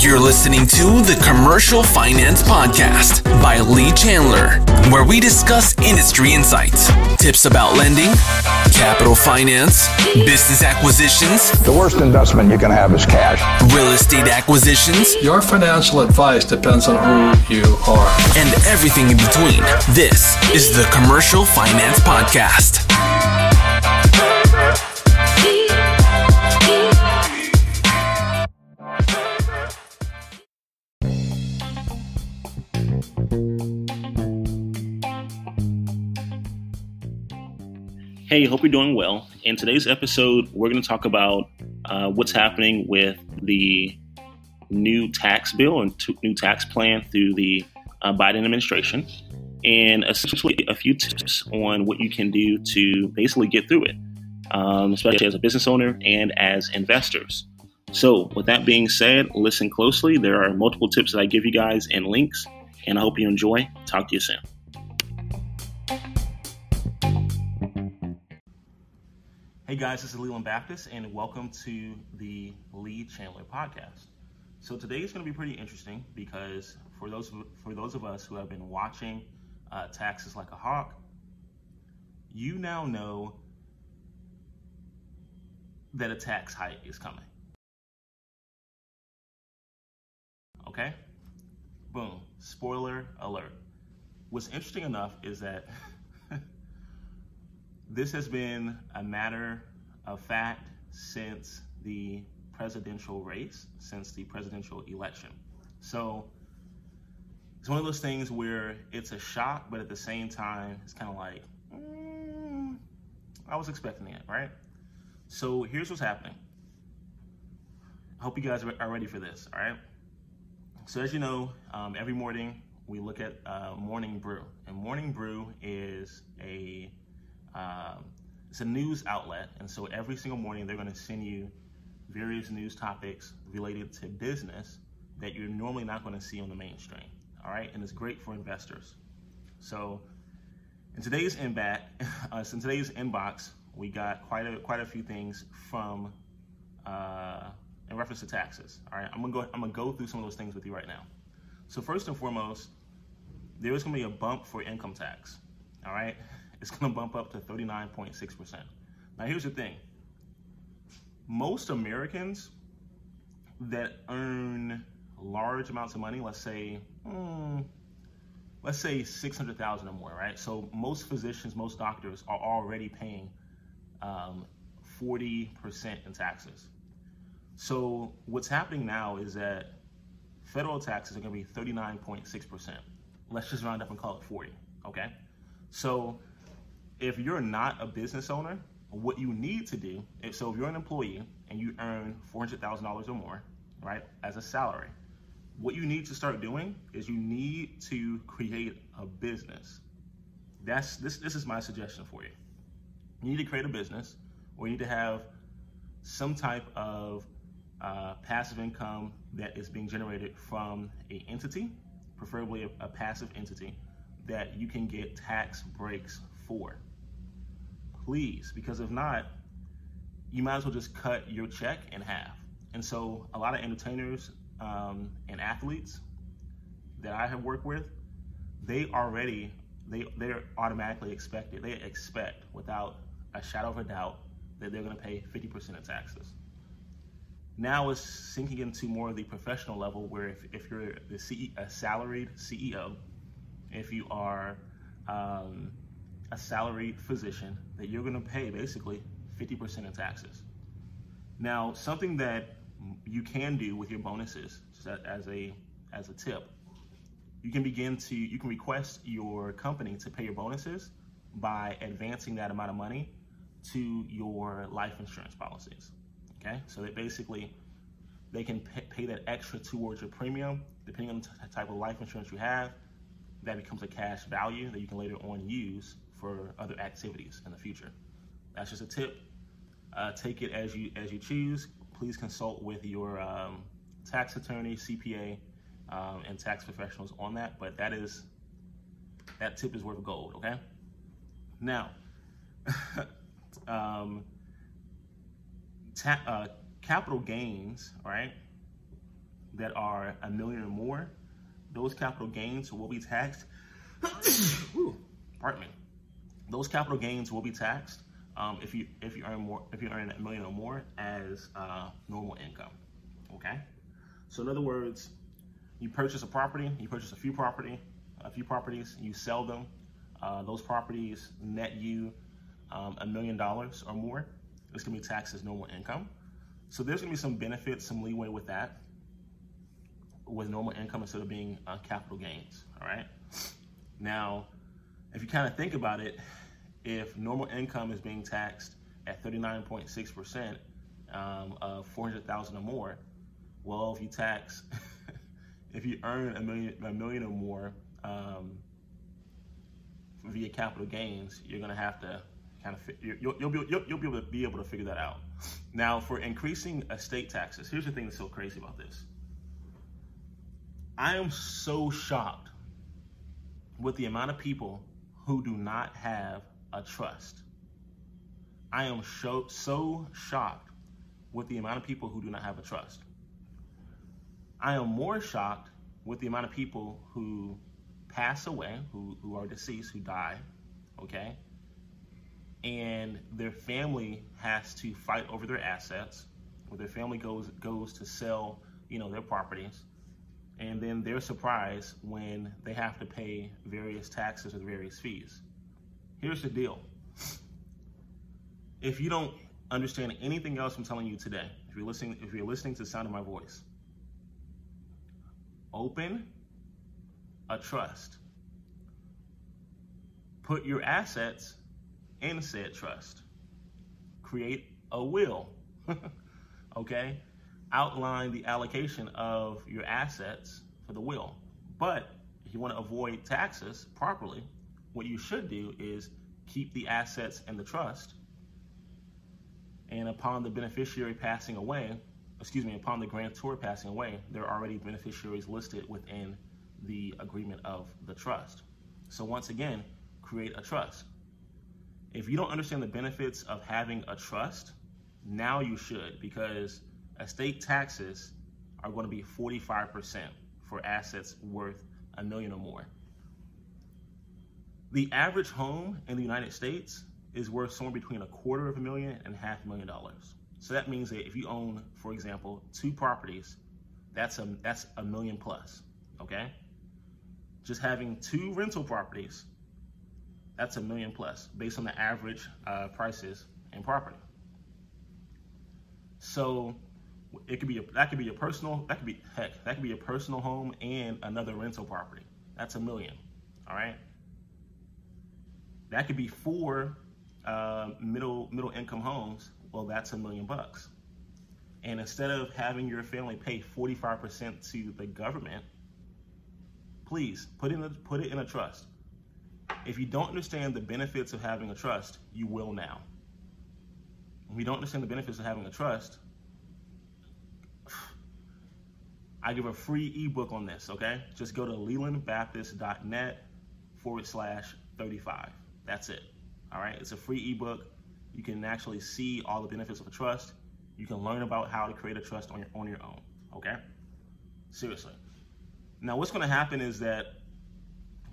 You're listening to the Commercial Finance Podcast by Lee Chandler, where we discuss industry insights, tips about lending, capital finance, business acquisitions, The worst investment you can have is cash. real estate acquisitions, Your financial advice depends on who you are. and everything in between. This is the Commercial Finance Podcast. Hey, hope you're doing well. In today's episode, we're going to talk about uh, what's happening with the new tax bill and t- new tax plan through the uh, Biden administration, and essentially a few tips on what you can do to basically get through it, um, especially as a business owner and as investors. So, with that being said, listen closely. There are multiple tips that I give you guys and links, and I hope you enjoy. Talk to you soon. Hey guys, this is Leland Baptist, and welcome to the Lee Chandler podcast. So today is going to be pretty interesting because for those for those of us who have been watching uh, taxes like a hawk, you now know that a tax hike is coming. Okay, boom. Spoiler alert. What's interesting enough is that this has been a matter of fact since the presidential race, since the presidential election. So it's one of those things where it's a shock, but at the same time, it's kind of like, mm, I was expecting it, right? So here's what's happening. I hope you guys are ready for this, all right? So as you know, um, every morning we look at uh, Morning Brew, and Morning Brew is a um, it's a news outlet, and so every single morning they're going to send you various news topics related to business that you're normally not going to see on the mainstream. All right, and it's great for investors. So, in today's inback, uh, so in today's inbox, we got quite a quite a few things from uh, in reference to taxes. All right, I'm gonna go I'm gonna go through some of those things with you right now. So first and foremost, there is gonna be a bump for income tax. All right, it's going to bump up to 39.6%. Now, here's the thing most Americans that earn large amounts of money, let's say, hmm, let's say 600,000 or more, right? So most physicians, most doctors are already paying um, 40% in taxes. So what's happening now is that federal taxes are going to be 39.6%. Let's just round up and call it 40, okay? So if you're not a business owner, what you need to do, if, so if you're an employee and you earn $400,000 or more, right, as a salary, what you need to start doing is you need to create a business. That's this. This is my suggestion for you. You need to create a business, or you need to have some type of uh, passive income that is being generated from a entity, preferably a, a passive entity that you can get tax breaks for. Please, because if not, you might as well just cut your check in half. And so, a lot of entertainers um, and athletes that I have worked with, they already they they're automatically expected. They expect without a shadow of a doubt that they're going to pay 50% of taxes. Now it's sinking into more of the professional level where if, if you're the CE, a salaried CEO, if you are um, a salaried physician, that you're going to pay basically 50% in taxes. Now, something that you can do with your bonuses, as a as a tip, you can begin to you can request your company to pay your bonuses by advancing that amount of money to your life insurance policies. Okay, so that basically they can pay that extra towards your premium, depending on the type of life insurance you have. That becomes a cash value that you can later on use for other activities in the future. That's just a tip. Uh, take it as you as you choose. Please consult with your um, tax attorney, CPA, um, and tax professionals on that. But that is that tip is worth gold. Okay. Now, um, ta- uh, capital gains, right? that are a million or more, those capital gains will be taxed. pardon me. Those capital gains will be taxed um, if you if you earn more if you earn a million or more as uh, normal income. Okay. So in other words, you purchase a property, you purchase a few property, a few properties, you sell them. Uh, those properties net you um, a million dollars or more. It's gonna be taxed as normal income. So there's gonna be some benefits, some leeway with that, with normal income instead of being uh, capital gains. All right. Now, if you kind of think about it, if normal income is being taxed at 39.6% um, of 400,000 or more, well, if you tax, if you earn a million, a million or more um, via capital gains, you're to have to kind of you'll, you'll, be, you'll, you'll be able to be able to figure that out. Now, for increasing estate taxes, here's the thing that's so crazy about this. I am so shocked with the amount of people who do not have a trust. I am so, so shocked with the amount of people who do not have a trust. I am more shocked with the amount of people who pass away, who, who are deceased, who die, okay? And their family has to fight over their assets, or their family goes goes to sell, you know, their properties, and then they're surprised when they have to pay various taxes or various fees. Here's the deal. If you don't understand anything else I'm telling you today, if you're listening, if you're listening to the sound of my voice, open a trust. Put your assets in said trust. Create a will. okay? Outline the allocation of your assets for the will. But if you want to avoid taxes properly, what you should do is keep the assets in the trust. And upon the beneficiary passing away, excuse me, upon the grantor passing away, there are already beneficiaries listed within the agreement of the trust. So once again, create a trust. If you don't understand the benefits of having a trust, now you should because estate taxes are going to be 45% for assets worth a million or more. The average home in the United States is worth somewhere between a quarter of a million and half a million dollars. So that means that if you own, for example, two properties, that's a that's a million plus. Okay. Just having two rental properties, that's a million plus based on the average uh, prices in property. So it could be a, that could be your personal that could be heck that could be a personal home and another rental property. That's a million. All right. That could be four uh, middle middle income homes. Well, that's a million bucks. And instead of having your family pay 45% to the government, please put in put it in a trust. If you don't understand the benefits of having a trust, you will now. You don't understand the benefits of having a trust, I give a free ebook on this, okay? Just go to lelandbaptist.net forward slash 35. That's it. All right. It's a free ebook. You can actually see all the benefits of a trust. You can learn about how to create a trust on your on your own. Okay. Seriously. Now, what's going to happen is that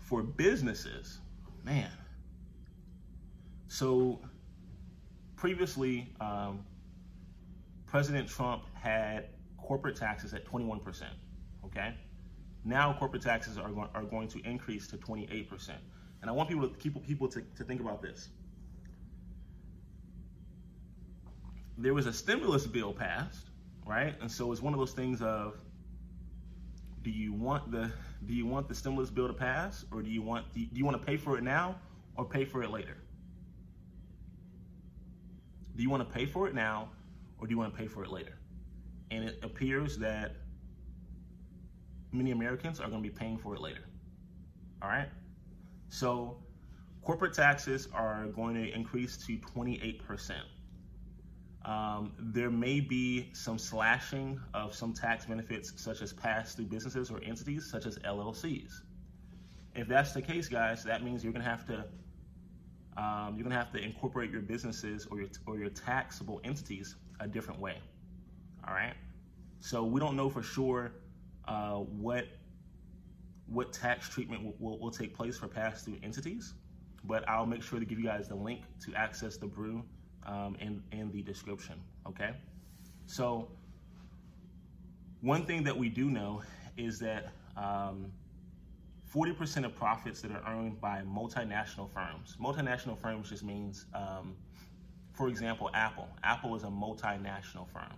for businesses, man. So previously, um, President Trump had corporate taxes at 21%. Okay. Now corporate taxes are, go- are going to increase to 28%. And I want people to keep people to, to think about this. There was a stimulus bill passed, right? And so it's one of those things of do you want the do you want the stimulus bill to pass or do you want do you want to pay for it now or pay for it later? Do you want to pay for it now or do you want to pay for it later? And it appears that many Americans are going to be paying for it later. All right? So corporate taxes are going to increase to 28%. Um, there may be some slashing of some tax benefits, such as pass through businesses or entities, such as LLCs. If that's the case, guys, that means you're going to have to um, you're going to have to incorporate your businesses or your or your taxable entities a different way. All right. So we don't know for sure uh, what what tax treatment will, will, will take place for pass-through entities, but I'll make sure to give you guys the link to access the brew um, in, in the description, okay? So one thing that we do know is that um, 40% of profits that are earned by multinational firms. Multinational firms just means, um, for example, Apple. Apple is a multinational firm.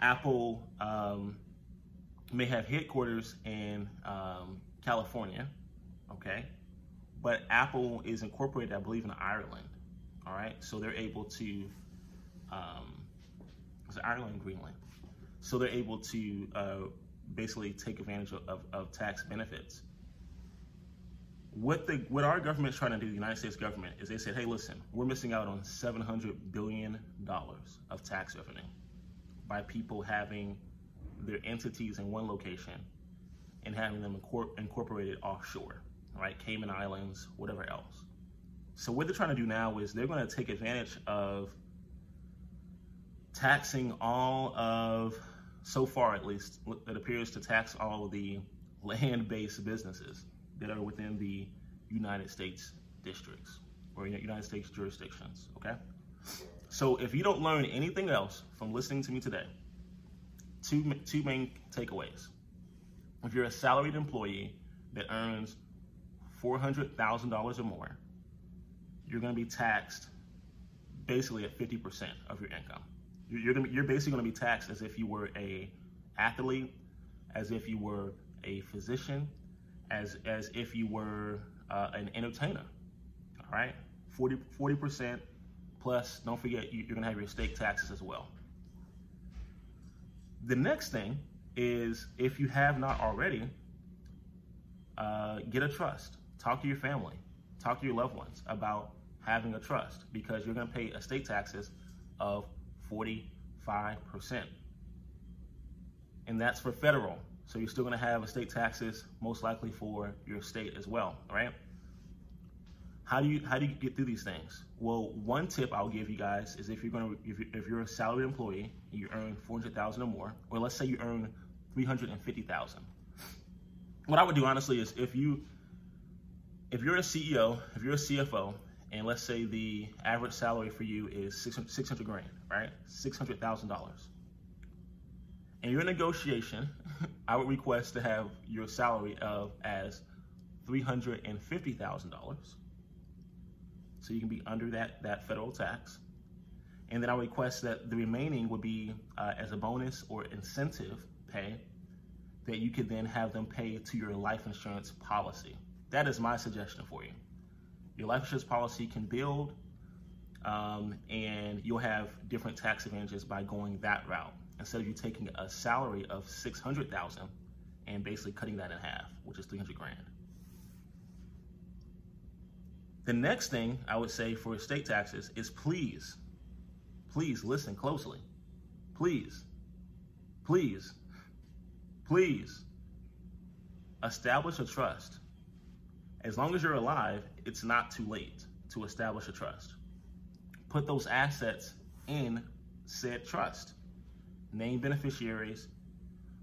Apple um, may have headquarters in um, California, okay, but Apple is incorporated, I believe, in Ireland. All right, so they're able to, um, is it Ireland, Greenland? So they're able to uh, basically take advantage of, of, of, tax benefits. What the what our government's trying to do, the United States government, is they said, hey, listen, we're missing out on 700 billion dollars of tax revenue by people having their entities in one location and having them incorporated offshore, right? Cayman Islands, whatever else. So what they're trying to do now is they're going to take advantage of taxing all of, so far at least, it appears to tax all of the land-based businesses that are within the United States districts or United States jurisdictions, okay? So if you don't learn anything else from listening to me today, two, two main takeaways. If you're a salaried employee that earns $400,000 or more, you're going to be taxed basically at 50% of your income. You're, gonna be, you're basically going to be taxed as if you were a athlete, as if you were a physician, as, as if you were uh, an entertainer. All right, 40 percent plus. Don't forget you're to have your state taxes as well. The next thing is if you have not already, uh, get a trust. Talk to your family, talk to your loved ones about having a trust because you're to pay estate taxes of 45%. And that's for federal. So you're still to have estate taxes most likely for your state as well, right? How do you how do you get through these things? Well, one tip I'll give you guys is if you're gonna if, if you're a salaried employee and you earn four hundred thousand or more, or let's say you earn three hundred and fifty thousand. What I would do honestly is if you if you're a CEO, if you're a CFO, and let's say the average salary for you is 600, 600 grand, right? $600,000. And you're in negotiation, I would request to have your salary of as $350,000 so you can be under that, that federal tax. And then I request that the remaining would be uh, as a bonus or incentive pay that you could then have them pay to your life insurance policy. That is my suggestion for you. Your life insurance policy can build um, and you'll have different tax advantages by going that route instead of you taking a salary of 600,000 and basically cutting that in half, which is 300 grand. The next thing I would say for estate taxes is please, please listen closely. Please, please, please establish a trust. As long as you're alive, it's not too late to establish a trust. Put those assets in said trust. Name beneficiaries,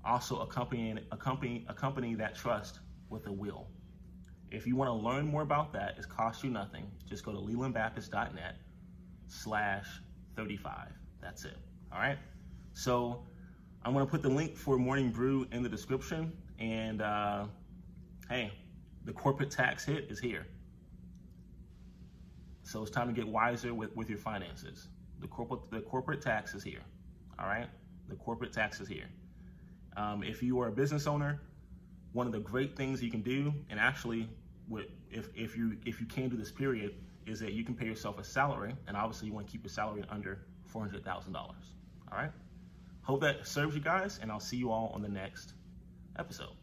also accompany, accompany, accompany that trust with a will. If you want to learn more about that, it costs you nothing. Just go to lelandbaptist.net slash 35. That's it. All right. So I'm going to put the link for Morning Brew in the description. And uh, hey, the corporate tax hit is here. So it's time to get wiser with, with your finances. The corporate, the corporate tax is here. All right. The corporate tax is here. Um, if you are a business owner, one of the great things you can do, and actually if, if you if you can do this period is that you can pay yourself a salary and obviously you want to keep your salary under $400,000. All right. Hope that serves you guys and I'll see you all on the next episode.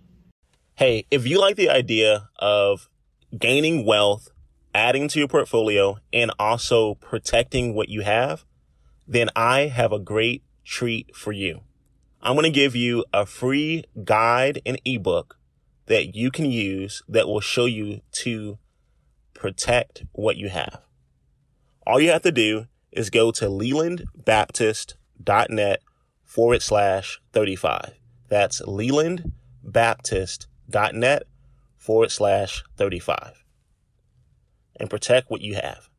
Hey, if you like the idea of gaining wealth, adding to your portfolio and also protecting what you have, then I have a great treat for you. I'm going to give you a free guide and ebook that you can use that will show you to protect what you have. All you have to do is go to lelandbaptist.net forward slash 35. That's lelandbaptist.net forward slash 35. And protect what you have.